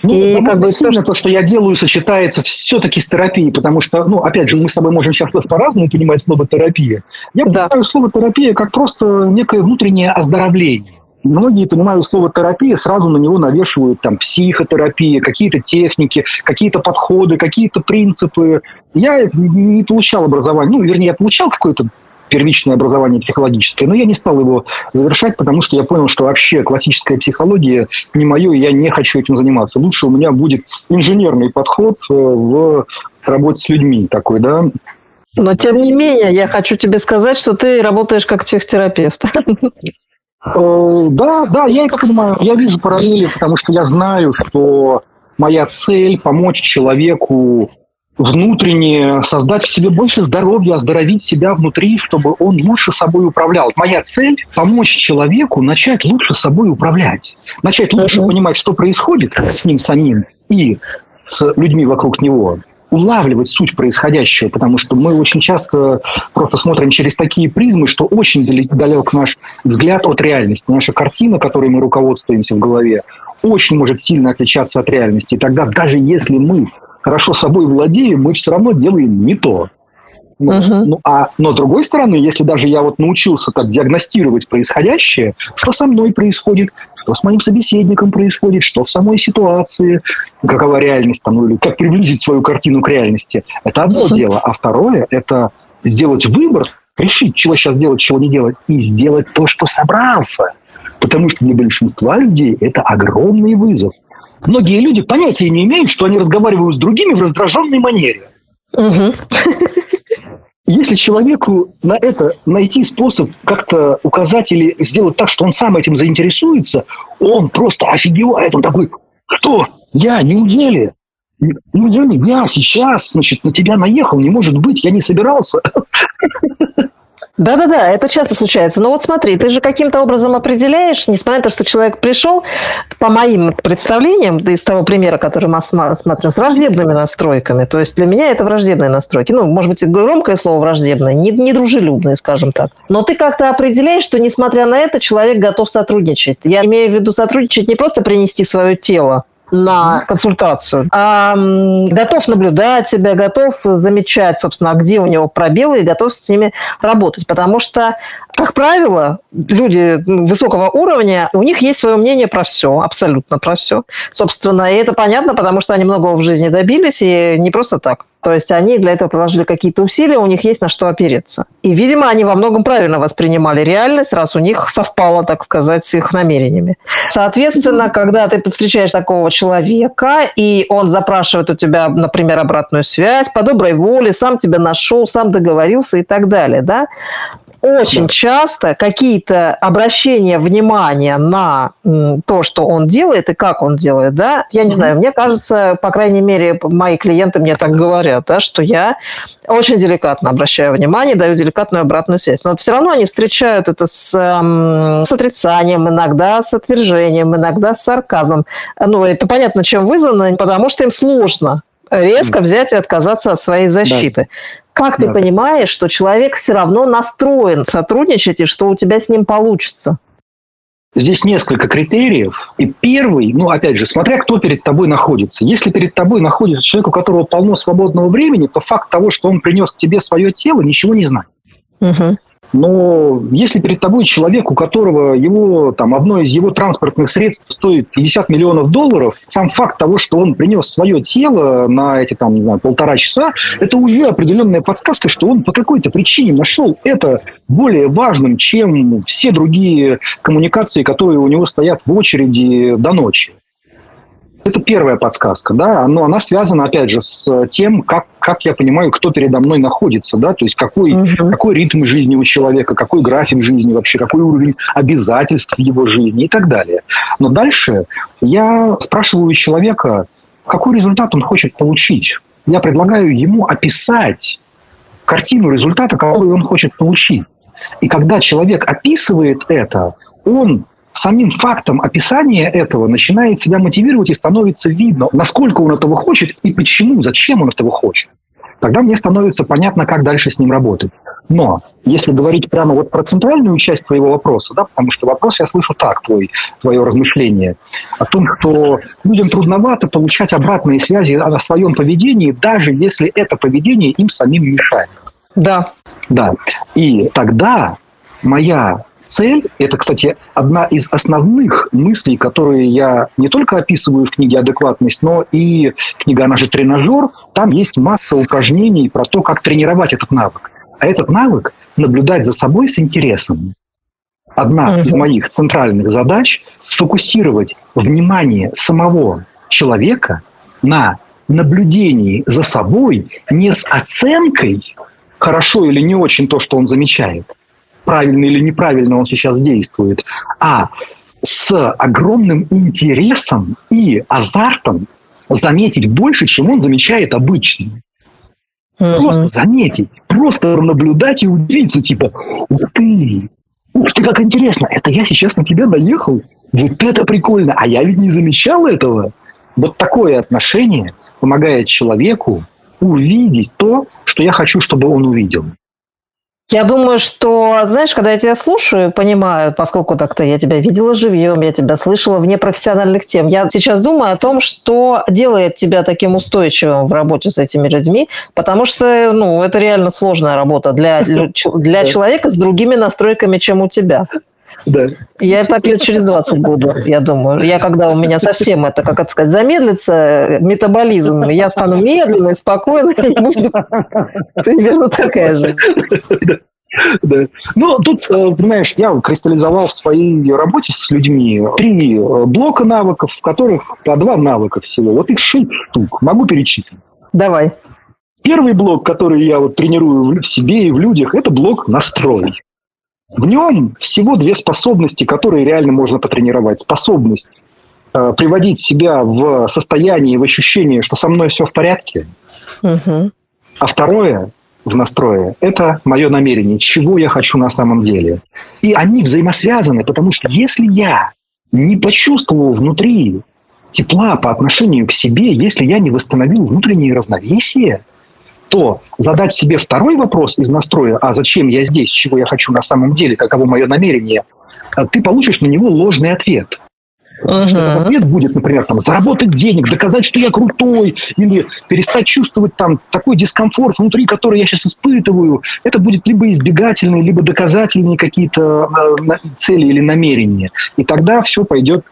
Ну, и как бы сильно то, что я делаю, сочетается все-таки с терапией, потому что, ну, опять же, мы с тобой можем сейчас по-разному понимать слово терапия. Я да. понимаю слово терапия как просто некое внутреннее оздоровление. Многие понимают слово терапия, сразу на него навешивают там психотерапия, какие-то техники, какие-то подходы, какие-то принципы. Я не получал образование, ну, вернее, я получал какое-то первичное образование психологическое, но я не стал его завершать, потому что я понял, что вообще классическая психология не мое, и я не хочу этим заниматься. Лучше у меня будет инженерный подход э, в работе с людьми такой, да, но тем не менее, я хочу тебе сказать, что ты работаешь как психотерапевт. Э, да, да, я это понимаю. Я вижу параллели, потому что я знаю, что моя цель – помочь человеку внутренне создать в себе больше здоровья, оздоровить себя внутри, чтобы он лучше собой управлял. Моя цель – помочь человеку начать лучше собой управлять, начать лучше понимать, что происходит с ним самим и с людьми вокруг него, улавливать суть происходящего, потому что мы очень часто просто смотрим через такие призмы, что очень далек наш взгляд от реальности. Наша картина, которой мы руководствуемся в голове, очень может сильно отличаться от реальности. И тогда даже если мы хорошо собой владеем, мы все равно делаем не то. Ну, uh-huh. ну, а, но с другой стороны, если даже я вот научился так диагностировать происходящее, что со мной происходит, что с моим собеседником происходит, что в самой ситуации, какова реальность, там, ну, или как приблизить свою картину к реальности, это одно дело. А второе – это сделать выбор, решить, чего сейчас делать, чего не делать, и сделать то, что собрался. Потому что для большинства людей это огромный вызов. Многие люди понятия не имеют, что они разговаривают с другими в раздраженной манере. Угу. (laughs) Если человеку на это найти способ как-то указать или сделать так, что он сам этим заинтересуется, он просто офигевает. Он такой, что? Я? Неужели? Неужели я сейчас, значит, на тебя наехал? Не может быть, я не собирался. (laughs) Да-да-да, это часто случается. Но вот смотри, ты же каким-то образом определяешь, несмотря на то, что человек пришел, по моим представлениям, да из того примера, который мы смотрим, с враждебными настройками. То есть для меня это враждебные настройки. Ну, может быть, громкое слово враждебное, не, не дружелюбное, скажем так. Но ты как-то определяешь, что, несмотря на это, человек готов сотрудничать. Я имею в виду сотрудничать не просто принести свое тело, на консультацию, а готов наблюдать себя, готов замечать, собственно, где у него пробелы и готов с ними работать. Потому что, как правило, люди высокого уровня, у них есть свое мнение про все, абсолютно про все. Собственно, и это понятно, потому что они многого в жизни добились, и не просто так. То есть они для этого приложили какие-то усилия, у них есть на что опереться. И, видимо, они во многом правильно воспринимали реальность, раз у них совпало, так сказать, с их намерениями. Соответственно, когда ты встречаешь такого человека, и он запрашивает у тебя, например, обратную связь по доброй воле, сам тебя нашел, сам договорился и так далее, да, очень да. часто какие-то обращения внимания на то, что он делает и как он делает, да, я не mm-hmm. знаю, мне кажется, по крайней мере, мои клиенты мне так говорят, да, что я очень деликатно обращаю внимание, даю деликатную обратную связь. Но все равно они встречают это с, эм, с отрицанием, иногда с отвержением, иногда с сарказмом. Ну, это понятно, чем вызвано, потому что им сложно резко взять и отказаться от своей защиты. Да. Как ты да. понимаешь, что человек все равно настроен сотрудничать и что у тебя с ним получится? Здесь несколько критериев. И первый, ну, опять же, смотря кто перед тобой находится. Если перед тобой находится человек, у которого полно свободного времени, то факт того, что он принес к тебе свое тело, ничего не знает. Угу. Но если перед тобой человек, у которого его, там, одно из его транспортных средств стоит 50 миллионов долларов, сам факт того, что он принес свое тело на эти там, не знаю, полтора часа, это уже определенная подсказка, что он по какой-то причине нашел это более важным, чем все другие коммуникации, которые у него стоят в очереди до ночи. Это первая подсказка, да, но она связана, опять же, с тем, как, как я понимаю, кто передо мной находится, да, то есть какой, угу. какой ритм жизни у человека, какой график жизни вообще, какой уровень обязательств в его жизни и так далее. Но дальше я спрашиваю у человека, какой результат он хочет получить. Я предлагаю ему описать картину результата, который он хочет получить. И когда человек описывает это, он самим фактом описания этого начинает себя мотивировать и становится видно, насколько он этого хочет и почему, зачем он этого хочет. Тогда мне становится понятно, как дальше с ним работать. Но если говорить прямо вот про центральную часть твоего вопроса, да, потому что вопрос я слышу так, твой, твое размышление, о том, что людям трудновато получать обратные связи о своем поведении, даже если это поведение им самим мешает. Да. Да. И тогда моя цель, это, кстати, одна из основных мыслей, которые я не только описываю в книге «Адекватность», но и книга, она же «Тренажер», там есть масса упражнений про то, как тренировать этот навык. А этот навык – наблюдать за собой с интересом. Одна mm-hmm. из моих центральных задач – сфокусировать внимание самого человека на наблюдении за собой не с оценкой, хорошо или не очень то, что он замечает, правильно или неправильно он сейчас действует, а с огромным интересом и азартом заметить больше, чем он замечает обычно. Mm-hmm. Просто заметить, просто наблюдать и удивиться, типа, ух ты, ух ты, как интересно, это я сейчас на тебя доехал, вот это прикольно, а я ведь не замечал этого. Вот такое отношение помогает человеку увидеть то, что я хочу, чтобы он увидел. Я думаю, что, знаешь, когда я тебя слушаю, понимаю, поскольку так-то я тебя видела живьем, я тебя слышала вне профессиональных тем, я сейчас думаю о том, что делает тебя таким устойчивым в работе с этими людьми, потому что, ну, это реально сложная работа для, для человека с другими настройками, чем у тебя. Да. Я так лет через 20 буду, я думаю. Я когда у меня совсем это, как это сказать, замедлится метаболизм, я стану медленной, спокойной, примерно такая же. Да. Ну, тут, э, понимаешь, я кристаллизовал в своей работе с людьми три э, блока навыков, в которых по два навыка всего. Вот их шесть штук. Могу перечислить. Давай. Первый блок, который я вот тренирую в себе и в людях, это блок настрой. В нем всего две способности, которые реально можно потренировать. Способность э, приводить себя в состояние, в ощущение, что со мной все в порядке. Угу. А второе в настрое – это мое намерение, чего я хочу на самом деле. И они взаимосвязаны, потому что если я не почувствовал внутри тепла по отношению к себе, если я не восстановил внутреннее равновесие, то задать себе второй вопрос из настроя, а зачем я здесь, чего я хочу на самом деле, каково мое намерение, а ты получишь на него ложный ответ. Uh-huh. ответ будет, например, там, заработать денег, доказать, что я крутой, или перестать чувствовать там такой дискомфорт внутри, который я сейчас испытываю. Это будет либо избегательные, либо доказательные какие-то э, цели или намерения. И тогда все пойдет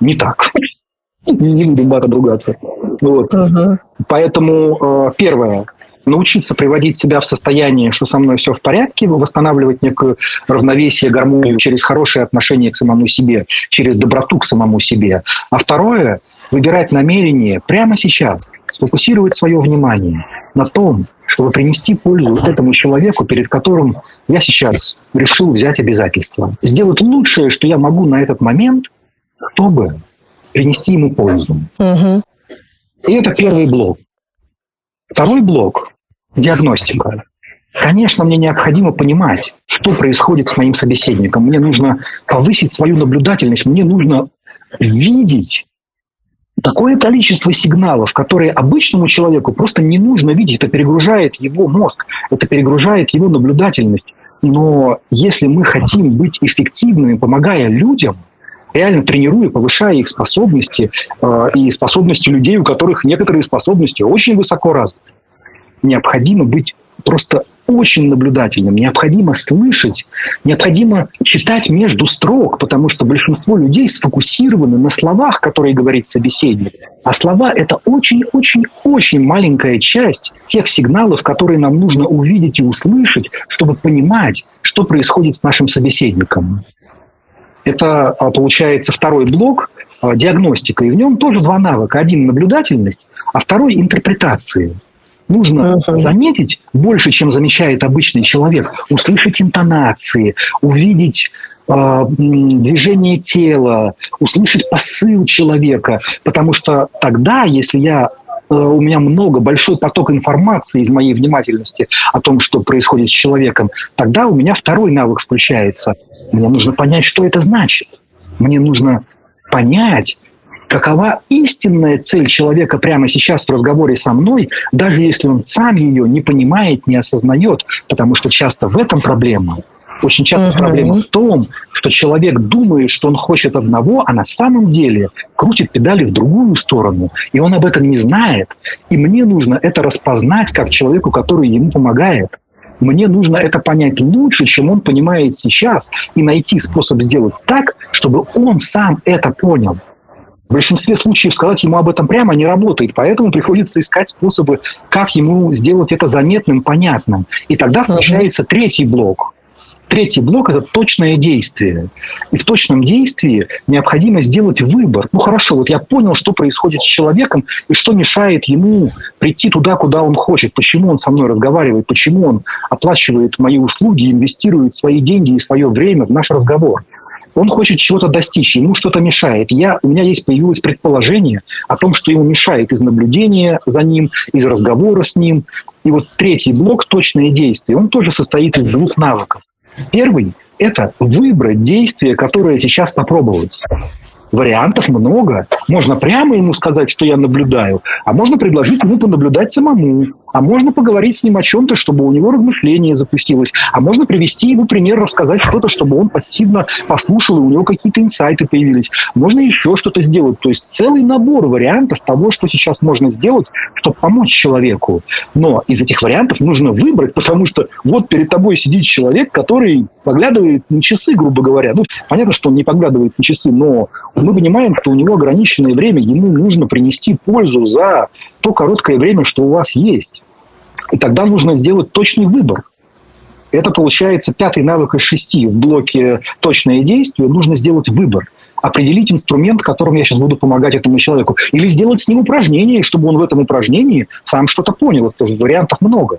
не так. (laughs) Не будем бата ругаться. Вот. Uh-huh. Поэтому э, первое, научиться приводить себя в состояние, что со мной все в порядке, восстанавливать некое равновесие, гармонию через хорошее отношение к самому себе, через доброту к самому себе. А второе – выбирать намерение прямо сейчас, сфокусировать свое внимание на том, чтобы принести пользу этому человеку, перед которым я сейчас решил взять обязательства. Сделать лучшее, что я могу на этот момент, чтобы принести ему пользу. Угу. И это первый блок. Второй блок диагностика. Конечно, мне необходимо понимать, что происходит с моим собеседником. Мне нужно повысить свою наблюдательность, мне нужно видеть такое количество сигналов, которые обычному человеку просто не нужно видеть. Это перегружает его мозг, это перегружает его наблюдательность. Но если мы хотим быть эффективными, помогая людям, реально тренируя, повышая их способности э, и способности людей, у которых некоторые способности очень высоко развиты, необходимо быть просто очень наблюдательным, необходимо слышать, необходимо читать между строк, потому что большинство людей сфокусированы на словах, которые говорит собеседник. А слова – это очень-очень-очень маленькая часть тех сигналов, которые нам нужно увидеть и услышать, чтобы понимать, что происходит с нашим собеседником. Это, а, получается, второй блок а, – диагностика. И в нем тоже два навыка. Один – наблюдательность, а второй – интерпретация – Нужно uh-huh. заметить больше, чем замечает обычный человек, услышать интонации, увидеть э, движение тела, услышать посыл человека, потому что тогда, если я э, у меня много, большой поток информации из моей внимательности о том, что происходит с человеком, тогда у меня второй навык включается. Мне нужно понять, что это значит. Мне нужно понять, какова истинная цель человека прямо сейчас в разговоре со мной, даже если он сам ее не понимает, не осознает, потому что часто в этом проблема. Очень часто угу. проблема в том, что человек думает, что он хочет одного, а на самом деле крутит педали в другую сторону, и он об этом не знает. И мне нужно это распознать как человеку, который ему помогает. Мне нужно это понять лучше, чем он понимает сейчас, и найти способ сделать так, чтобы он сам это понял. В большинстве случаев сказать ему об этом прямо не работает, поэтому приходится искать способы, как ему сделать это заметным, понятным. И тогда включается третий блок. Третий блок – это точное действие. И в точном действии необходимо сделать выбор. Ну хорошо, вот я понял, что происходит с человеком и что мешает ему прийти туда, куда он хочет, почему он со мной разговаривает, почему он оплачивает мои услуги, инвестирует свои деньги и свое время в наш разговор. Он хочет чего-то достичь, ему что-то мешает. Я, у меня есть появилось предположение о том, что ему мешает из наблюдения за ним, из разговора с ним. И вот третий блок – точное действие. Он тоже состоит из двух навыков. Первый – это выбрать действие, которое сейчас попробовать. Вариантов много. Можно прямо ему сказать, что я наблюдаю, а можно предложить ему понаблюдать самому, а можно поговорить с ним о чем-то, чтобы у него размышление запустилось, а можно привести ему пример, рассказать что-то, чтобы он пассивно послушал, и у него какие-то инсайты появились. Можно еще что-то сделать. То есть целый набор вариантов того, что сейчас можно сделать, чтобы помочь человеку. Но из этих вариантов нужно выбрать, потому что вот перед тобой сидит человек, который поглядывает на часы, грубо говоря. Ну, понятно, что он не поглядывает на часы, но мы понимаем, что у него ограниченное время, ему нужно принести пользу за то короткое время, что у вас есть. И тогда нужно сделать точный выбор. Это получается пятый навык из шести. В блоке «Точное действие» нужно сделать выбор. Определить инструмент, которым я сейчас буду помогать этому человеку. Или сделать с ним упражнение, чтобы он в этом упражнении сам что-то понял. Это вариантов много.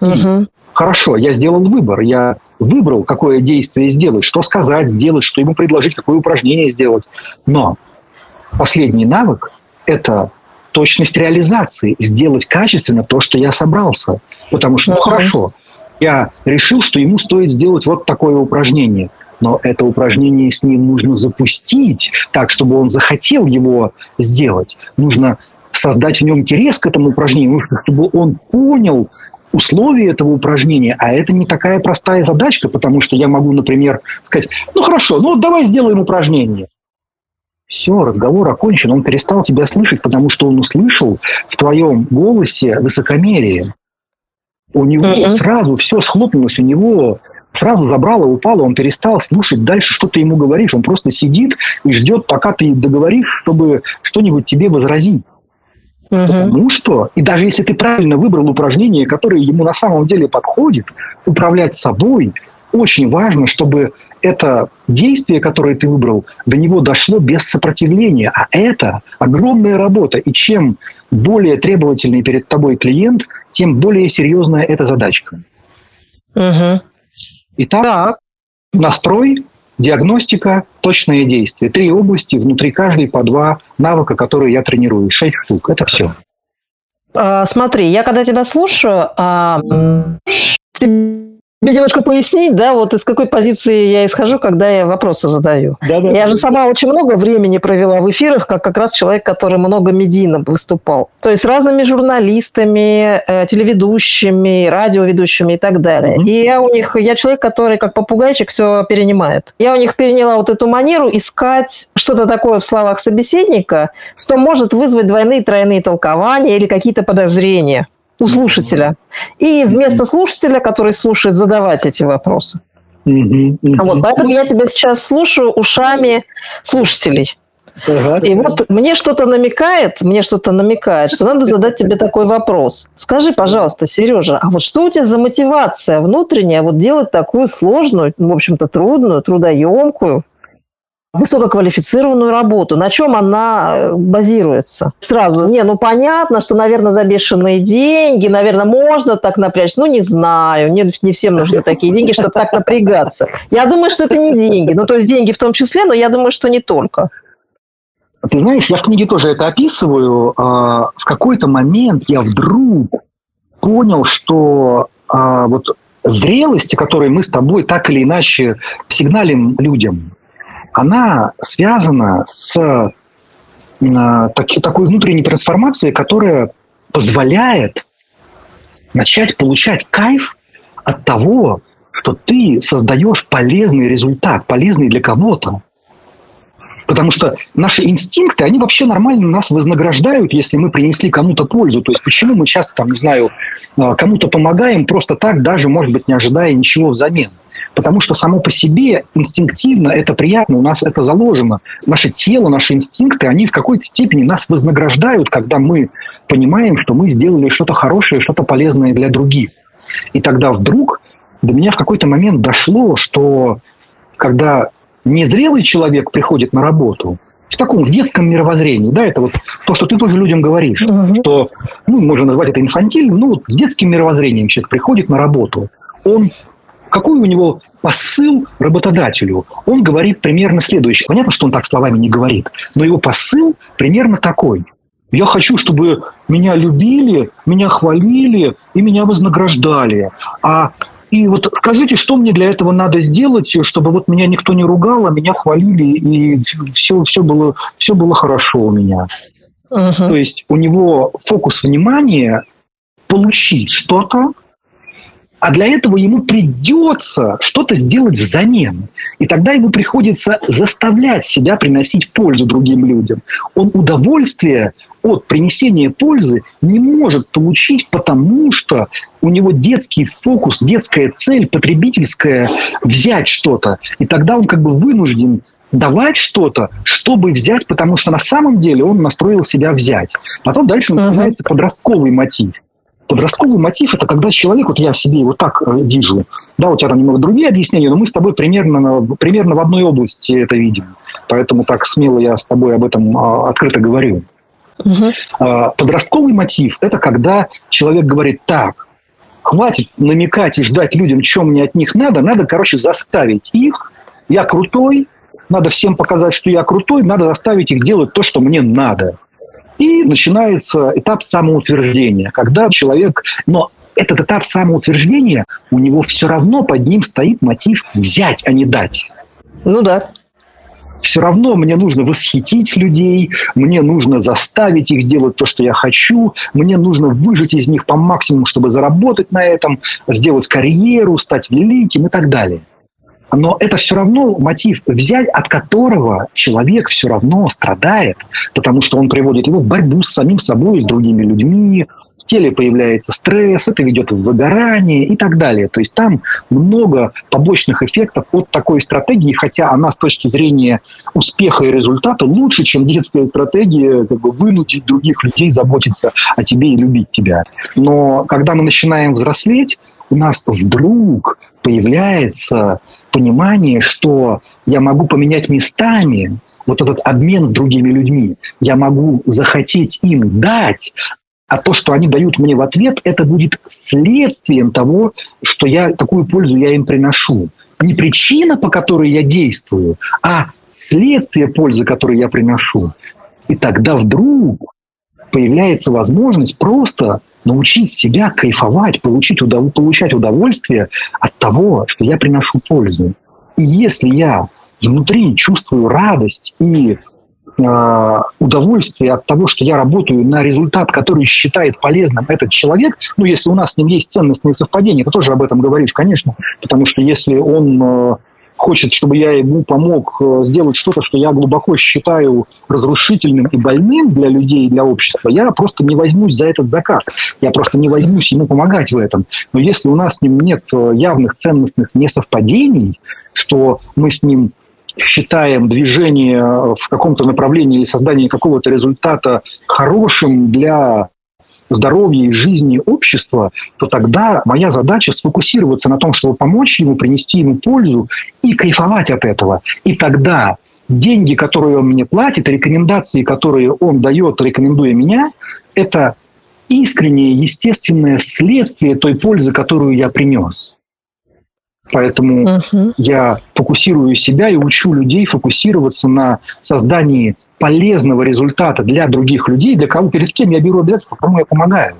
Угу. Хорошо, я сделал выбор. Я выбрал, какое действие сделать, что сказать, сделать, что ему предложить, какое упражнение сделать. Но последний навык – это точность реализации, сделать качественно то, что я собрался. Потому что, ну хорошо, я решил, что ему стоит сделать вот такое упражнение, но это упражнение с ним нужно запустить так, чтобы он захотел его сделать. Нужно создать в нем интерес к этому упражнению, чтобы он понял условия этого упражнения, а это не такая простая задачка, потому что я могу, например, сказать, ну хорошо, ну давай сделаем упражнение. Все, разговор окончен, он перестал тебя слышать, потому что он услышал в твоем голосе высокомерие. У него mm-hmm. сразу все схлопнулось, у него сразу забрало, упало, он перестал слушать дальше, что ты ему говоришь. Он просто сидит и ждет, пока ты договоришь, чтобы что-нибудь тебе возразить. Угу. Потому что, и даже если ты правильно выбрал упражнение, которое ему на самом деле подходит, управлять собой, очень важно, чтобы это действие, которое ты выбрал, до него дошло без сопротивления. А это огромная работа. И чем более требовательный перед тобой клиент, тем более серьезная эта задачка. Угу. Итак, так. настрой, диагностика, точное действие. Три области, внутри каждой по два навыка, которые я тренирую. Шесть штук. Это все. А, смотри, я когда тебя слушаю, а, тебе немножко пояснить, да, вот из какой позиции я исхожу, когда я вопросы задаю. Да, да, я да. же сама очень много времени провела в эфирах, как как раз человек, который много медийно выступал. То есть разными журналистами, э, телеведущими, радиоведущими и так далее. Mm-hmm. И я у них, я человек, который как попугайчик все перенимает. Я у них переняла вот эту манеру искать что-то такое в словах собеседника, что может вызвать двойные, тройные толкования или какие-то подозрения у слушателя. И вместо слушателя, который слушает, задавать эти вопросы. Вот, поэтому я тебя сейчас слушаю ушами слушателей. Ага. И вот мне что-то намекает, мне что-то намекает, что надо задать тебе такой вопрос. Скажи, пожалуйста, Сережа, а вот что у тебя за мотивация внутренняя вот делать такую сложную, в общем-то трудную, трудоемкую высококвалифицированную работу. На чем она э, базируется? Сразу, не, ну понятно, что, наверное, за бешеные деньги, наверное, можно так напрячься. Ну, не знаю, не, не всем нужны такие деньги, чтобы так напрягаться. Я думаю, что это не деньги. Ну, то есть деньги в том числе, но я думаю, что не только. Ты знаешь, я в книге тоже это описываю. А, в какой-то момент я вдруг понял, что а, вот зрелости, которые мы с тобой так или иначе сигналим людям, она связана с э, таки, такой внутренней трансформацией, которая позволяет начать получать кайф от того, что ты создаешь полезный результат, полезный для кого-то. Потому что наши инстинкты, они вообще нормально нас вознаграждают, если мы принесли кому-то пользу. То есть почему мы часто, там, не знаю, э, кому-то помогаем просто так, даже, может быть, не ожидая ничего взамен. Потому что само по себе инстинктивно это приятно, у нас это заложено. Наше тело, наши инстинкты, они в какой-то степени нас вознаграждают, когда мы понимаем, что мы сделали что-то хорошее, что-то полезное для других. И тогда вдруг до меня в какой-то момент дошло, что когда незрелый человек приходит на работу, в таком в детском мировоззрении, да, это вот то, что ты тоже людям говоришь, uh-huh. что, ну, можно назвать это инфантильным, ну, вот с детским мировоззрением человек приходит на работу, он какой у него посыл работодателю? Он говорит примерно следующее. Понятно, что он так словами не говорит, но его посыл примерно такой. Я хочу, чтобы меня любили, меня хвалили и меня вознаграждали. А и вот скажите, что мне для этого надо сделать, чтобы вот меня никто не ругал, а меня хвалили, и все, все, было, все было хорошо у меня. Uh-huh. То есть у него фокус внимания получить что-то, а для этого ему придется что-то сделать взамен. И тогда ему приходится заставлять себя приносить пользу другим людям. Он удовольствие от принесения пользы не может получить, потому что у него детский фокус, детская цель, потребительская взять что-то. И тогда он как бы вынужден давать что-то, чтобы взять, потому что на самом деле он настроил себя взять. Потом дальше начинается uh-huh. подростковый мотив. Подростковый мотив – это когда человек, вот я в себе его так э, вижу, да, у тебя там немного другие объяснения, но мы с тобой примерно, примерно в одной области это видим. Поэтому так смело я с тобой об этом а, открыто говорю. Угу. Подростковый мотив – это когда человек говорит, так, хватит намекать и ждать людям, что мне от них надо, надо, короче, заставить их, я крутой, надо всем показать, что я крутой, надо заставить их делать то, что мне надо. И начинается этап самоутверждения, когда человек... Но этот этап самоутверждения, у него все равно под ним стоит мотив взять, а не дать. Ну да. Все равно мне нужно восхитить людей, мне нужно заставить их делать то, что я хочу, мне нужно выжить из них по максимуму, чтобы заработать на этом, сделать карьеру, стать великим и так далее но это все равно мотив, взять от которого человек все равно страдает, потому что он приводит его в борьбу с самим собой, с другими людьми, в теле появляется стресс, это ведет в выгорание и так далее. То есть там много побочных эффектов от такой стратегии, хотя она с точки зрения успеха и результата лучше, чем детская стратегия как бы вынудить других людей заботиться о тебе и любить тебя. Но когда мы начинаем взрослеть, у нас вдруг появляется понимание, что я могу поменять местами вот этот обмен с другими людьми. Я могу захотеть им дать, а то, что они дают мне в ответ, это будет следствием того, что я такую пользу я им приношу. Не причина, по которой я действую, а следствие пользы, которую я приношу. И тогда вдруг появляется возможность просто научить себя кайфовать, получить удов... получать удовольствие от того, что я приношу пользу. И если я внутри чувствую радость и э, удовольствие от того, что я работаю на результат, который считает полезным этот человек, ну, если у нас с ним есть ценностные совпадения, ты тоже об этом говоришь, конечно, потому что если он э, хочет, чтобы я ему помог э, сделать что-то, что я глубоко считаю разрушительным и больным для людей и для общества, я просто не возьмусь за этот заказ. Я просто не возьмусь ему помогать в этом. Но если у нас с ним нет э, явных ценностных несовпадений, что мы с ним считаем движение в каком-то направлении или создание какого-то результата хорошим для здоровья и жизни общества, то тогда моя задача сфокусироваться на том, чтобы помочь ему, принести ему пользу и кайфовать от этого. И тогда деньги, которые он мне платит, рекомендации, которые он дает, рекомендуя меня, это искреннее, естественное следствие той пользы, которую я принес. Поэтому uh-huh. я фокусирую себя и учу людей фокусироваться на создании полезного результата для других людей, для кого, перед кем я беру обязательства, кому я помогаю.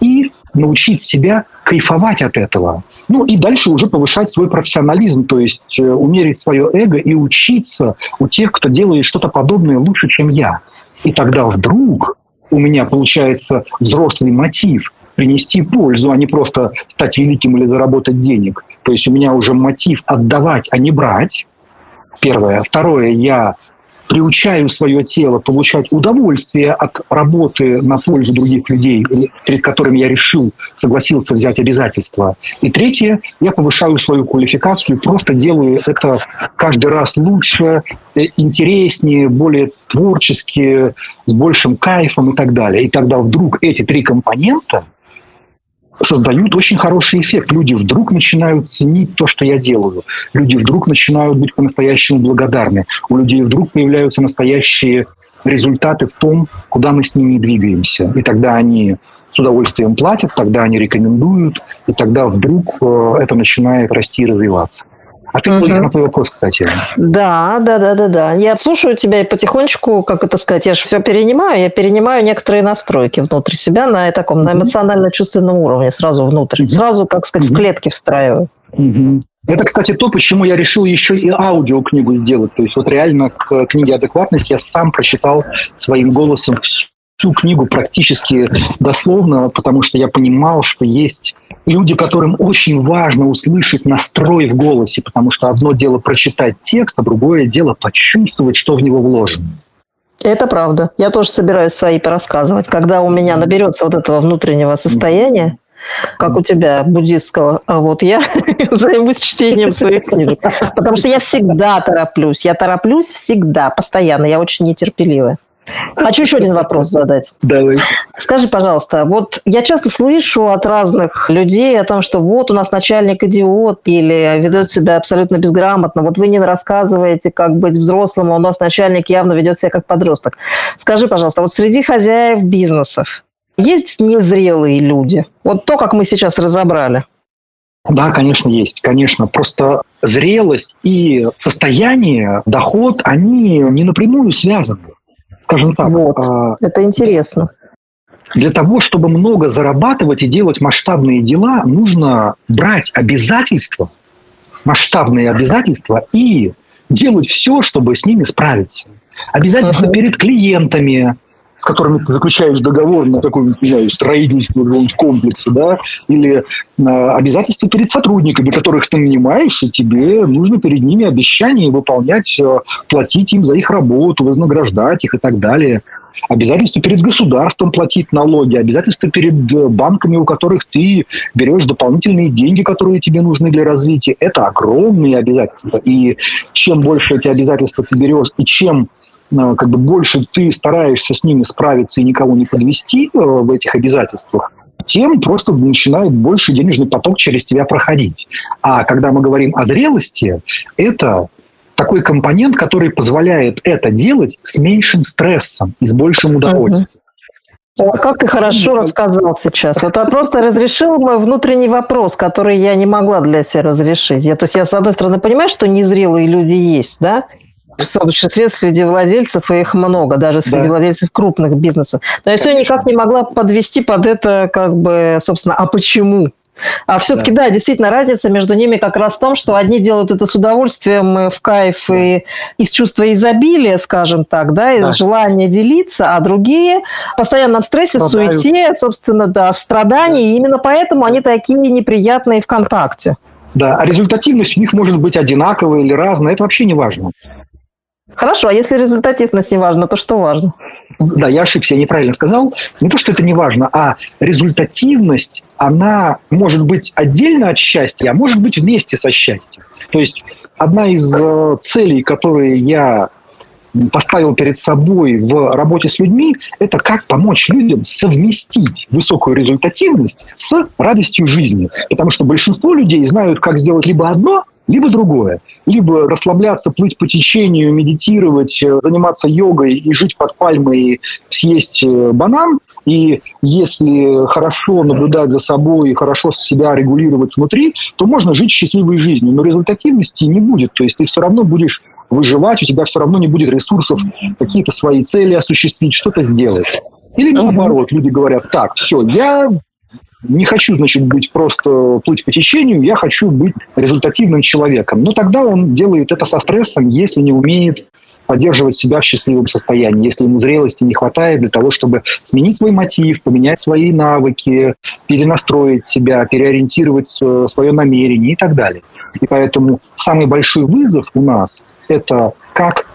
И научить себя кайфовать от этого. Ну и дальше уже повышать свой профессионализм, то есть э, умерить свое эго и учиться у тех, кто делает что-то подобное лучше, чем я. И тогда вдруг у меня получается взрослый мотив принести пользу, а не просто стать великим или заработать денег. То есть у меня уже мотив отдавать, а не брать. Первое. Второе, я приучаю свое тело получать удовольствие от работы на пользу других людей, перед которыми я решил, согласился взять обязательства. И третье, я повышаю свою квалификацию, просто делаю это каждый раз лучше, э, интереснее, более творчески, с большим кайфом и так далее. И тогда вдруг эти три компонента создают очень хороший эффект. Люди вдруг начинают ценить то, что я делаю. Люди вдруг начинают быть по-настоящему благодарны. У людей вдруг появляются настоящие результаты в том, куда мы с ними двигаемся. И тогда они с удовольствием платят, тогда они рекомендуют, и тогда вдруг э, это начинает расти и развиваться. А ты угу. на твой вопрос, кстати. Да, да, да, да, да. Я слушаю тебя и потихонечку, как это сказать, я же все перенимаю, я перенимаю некоторые настройки внутри себя на таком, угу. на эмоционально-чувственном уровне, сразу внутрь. Угу. Сразу, как сказать, угу. в клетки встраиваю. Угу. Это, кстати, то, почему я решил еще и аудиокнигу сделать. То есть вот реально к книге «Адекватность» я сам прочитал своим голосом всю всю книгу практически дословно, потому что я понимал, что есть люди, которым очень важно услышать настрой в голосе, потому что одно дело прочитать текст, а другое дело почувствовать, что в него вложено. Это правда. Я тоже собираюсь свои порассказывать. Когда у меня наберется вот этого внутреннего состояния, как у тебя, буддистского, а вот я (laughs) займусь чтением своих книжек. Потому что я всегда тороплюсь. Я тороплюсь всегда, постоянно. Я очень нетерпеливая. Хочу еще один вопрос задать. Давай. Скажи, пожалуйста, вот я часто слышу от разных людей о том, что вот у нас начальник идиот или ведет себя абсолютно безграмотно. Вот вы не рассказываете, как быть взрослым, а у нас начальник явно ведет себя как подросток. Скажи, пожалуйста, вот среди хозяев бизнесов есть незрелые люди? Вот то, как мы сейчас разобрали. Да, конечно, есть. Конечно. Просто зрелость и состояние, доход, они не напрямую связаны. Скажем так. Вот. А, это интересно. Для того, чтобы много зарабатывать и делать масштабные дела, нужно брать обязательства, масштабные обязательства и делать все, чтобы с ними справиться. Обязательства uh-huh. перед клиентами, с которыми ты заключаешь договор на такое, не знаю, строительство комплекса, да, или а, обязательства перед сотрудниками, которых ты нанимаешь, и тебе нужно перед ними обещания выполнять, а, платить им за их работу, вознаграждать их и так далее. Обязательства перед государством платить налоги, обязательства перед э, банками, у которых ты берешь дополнительные деньги, которые тебе нужны для развития. Это огромные обязательства. И чем больше эти обязательства ты берешь, и чем Э, как бы больше ты стараешься с ними справиться и никого не подвести э, в этих обязательствах, тем просто начинает больше денежный поток через тебя проходить. А когда мы говорим о зрелости, это такой компонент, который позволяет это делать с меньшим стрессом и с большим удовольствием. О, как ты хорошо рассказал сейчас. Вот я просто разрешил мой внутренний вопрос, который я не могла для себя разрешить. Я, то есть я, с одной стороны, понимаю, что незрелые люди есть, да, собственно, средств среди владельцев, и их много, даже среди да. владельцев крупных бизнесов. Но я все никак не могла подвести под это, как бы, собственно, а почему? А все-таки, да. да, действительно, разница между ними как раз в том, что одни делают это с удовольствием, в кайф и из чувства изобилия, скажем так, да, из да. желания делиться, а другие в постоянном стрессе, Страдают. суете, собственно, да, в страдании. Да. И именно поэтому они такие неприятные в контакте. Да, а результативность у них может быть одинаковая или разная, это вообще не важно. Хорошо, а если результативность не важна, то что важно? Да, я ошибся, я неправильно сказал. Не то, что это не важно, а результативность, она может быть отдельно от счастья, а может быть вместе со счастьем. То есть одна из э, целей, которые я поставил перед собой в работе с людьми, это как помочь людям совместить высокую результативность с радостью жизни. Потому что большинство людей знают, как сделать либо одно, либо другое. Либо расслабляться, плыть по течению, медитировать, э, заниматься йогой и жить под пальмой, и съесть э, банан. И если хорошо наблюдать за собой и хорошо себя регулировать внутри, то можно жить счастливой жизнью. Но результативности не будет. То есть ты все равно будешь выживать, у тебя все равно не будет ресурсов какие-то свои цели осуществить, что-то сделать. Или наоборот, люди говорят, так, все, я Не хочу, значит, быть просто плыть по течению, я хочу быть результативным человеком. Но тогда он делает это со стрессом, если не умеет поддерживать себя в счастливом состоянии, если ему зрелости не хватает для того, чтобы сменить свой мотив, поменять свои навыки, перенастроить себя, переориентировать свое намерение и так далее. И поэтому самый большой вызов у нас – это как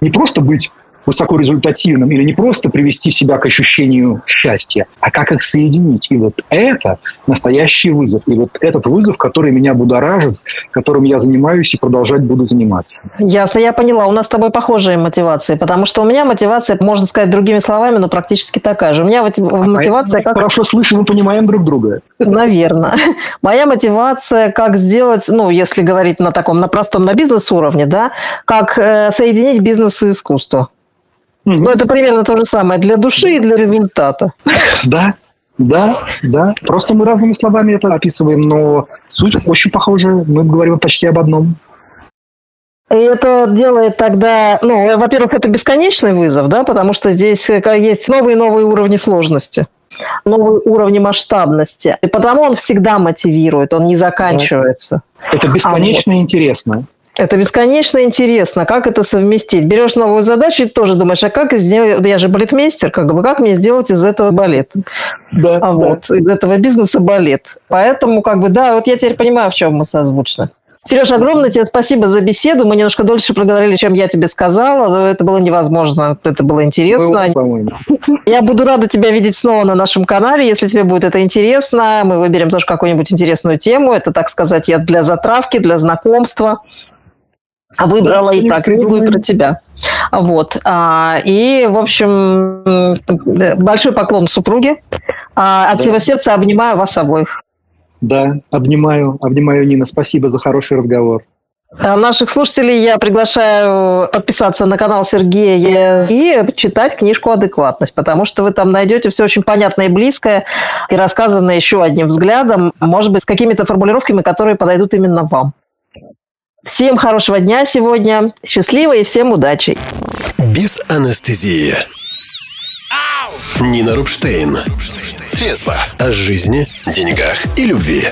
не просто быть высокорезультативным или не просто привести себя к ощущению счастья, а как их соединить. И вот это настоящий вызов. И вот этот вызов, который меня будоражит, которым я занимаюсь и продолжать буду заниматься. Ясно, я поняла. У нас с тобой похожие мотивации, потому что у меня мотивация, можно сказать другими словами, но практически такая же. У меня мотивация... А как... Хорошо слышим и понимаем друг друга. Наверное. (laughs) Моя мотивация, как сделать, ну, если говорить на таком, на простом, на бизнес-уровне, да, как э, соединить бизнес и искусство. Ну, это примерно то же самое для души и для результата. Да, да, да. Просто мы разными словами это описываем, но суть очень похожа. Мы говорим почти об одном. И это делает тогда, ну, во-первых, это бесконечный вызов, да, потому что здесь есть новые и новые уровни сложности, новые уровни масштабности. И потому он всегда мотивирует, он не заканчивается. Это бесконечно а вот. интересно. Это бесконечно интересно, как это совместить. Берешь новую задачу и тоже думаешь, а как сделать, я же балетмейстер, как бы, как мне сделать из этого балет? Да, а да. вот, из этого бизнеса балет. Поэтому, как бы, да, вот я теперь понимаю, в чем мы созвучны. Сереж, огромное тебе спасибо за беседу. Мы немножко дольше проговорили, чем я тебе сказала. Но это было невозможно. Это было интересно. (laughs) Я буду рада тебя видеть снова на нашем канале. Если тебе будет это интересно, мы выберем тоже какую-нибудь интересную тему. Это, так сказать, я для затравки, для знакомства а выбрала и про книгу, и про тебя. Вот. А, и, в общем, большой поклон супруге. А, от да. всего сердца обнимаю вас обоих. Да, обнимаю, обнимаю, Нина. Спасибо за хороший разговор. А наших слушателей я приглашаю подписаться на канал Сергея и читать книжку «Адекватность», потому что вы там найдете все очень понятное и близкое, и рассказанное еще одним взглядом, может быть, с какими-то формулировками, которые подойдут именно вам. Всем хорошего дня сегодня, счастливо и всем удачи. Без анестезии. Нина Рубштейн. Трезво о жизни, деньгах и любви.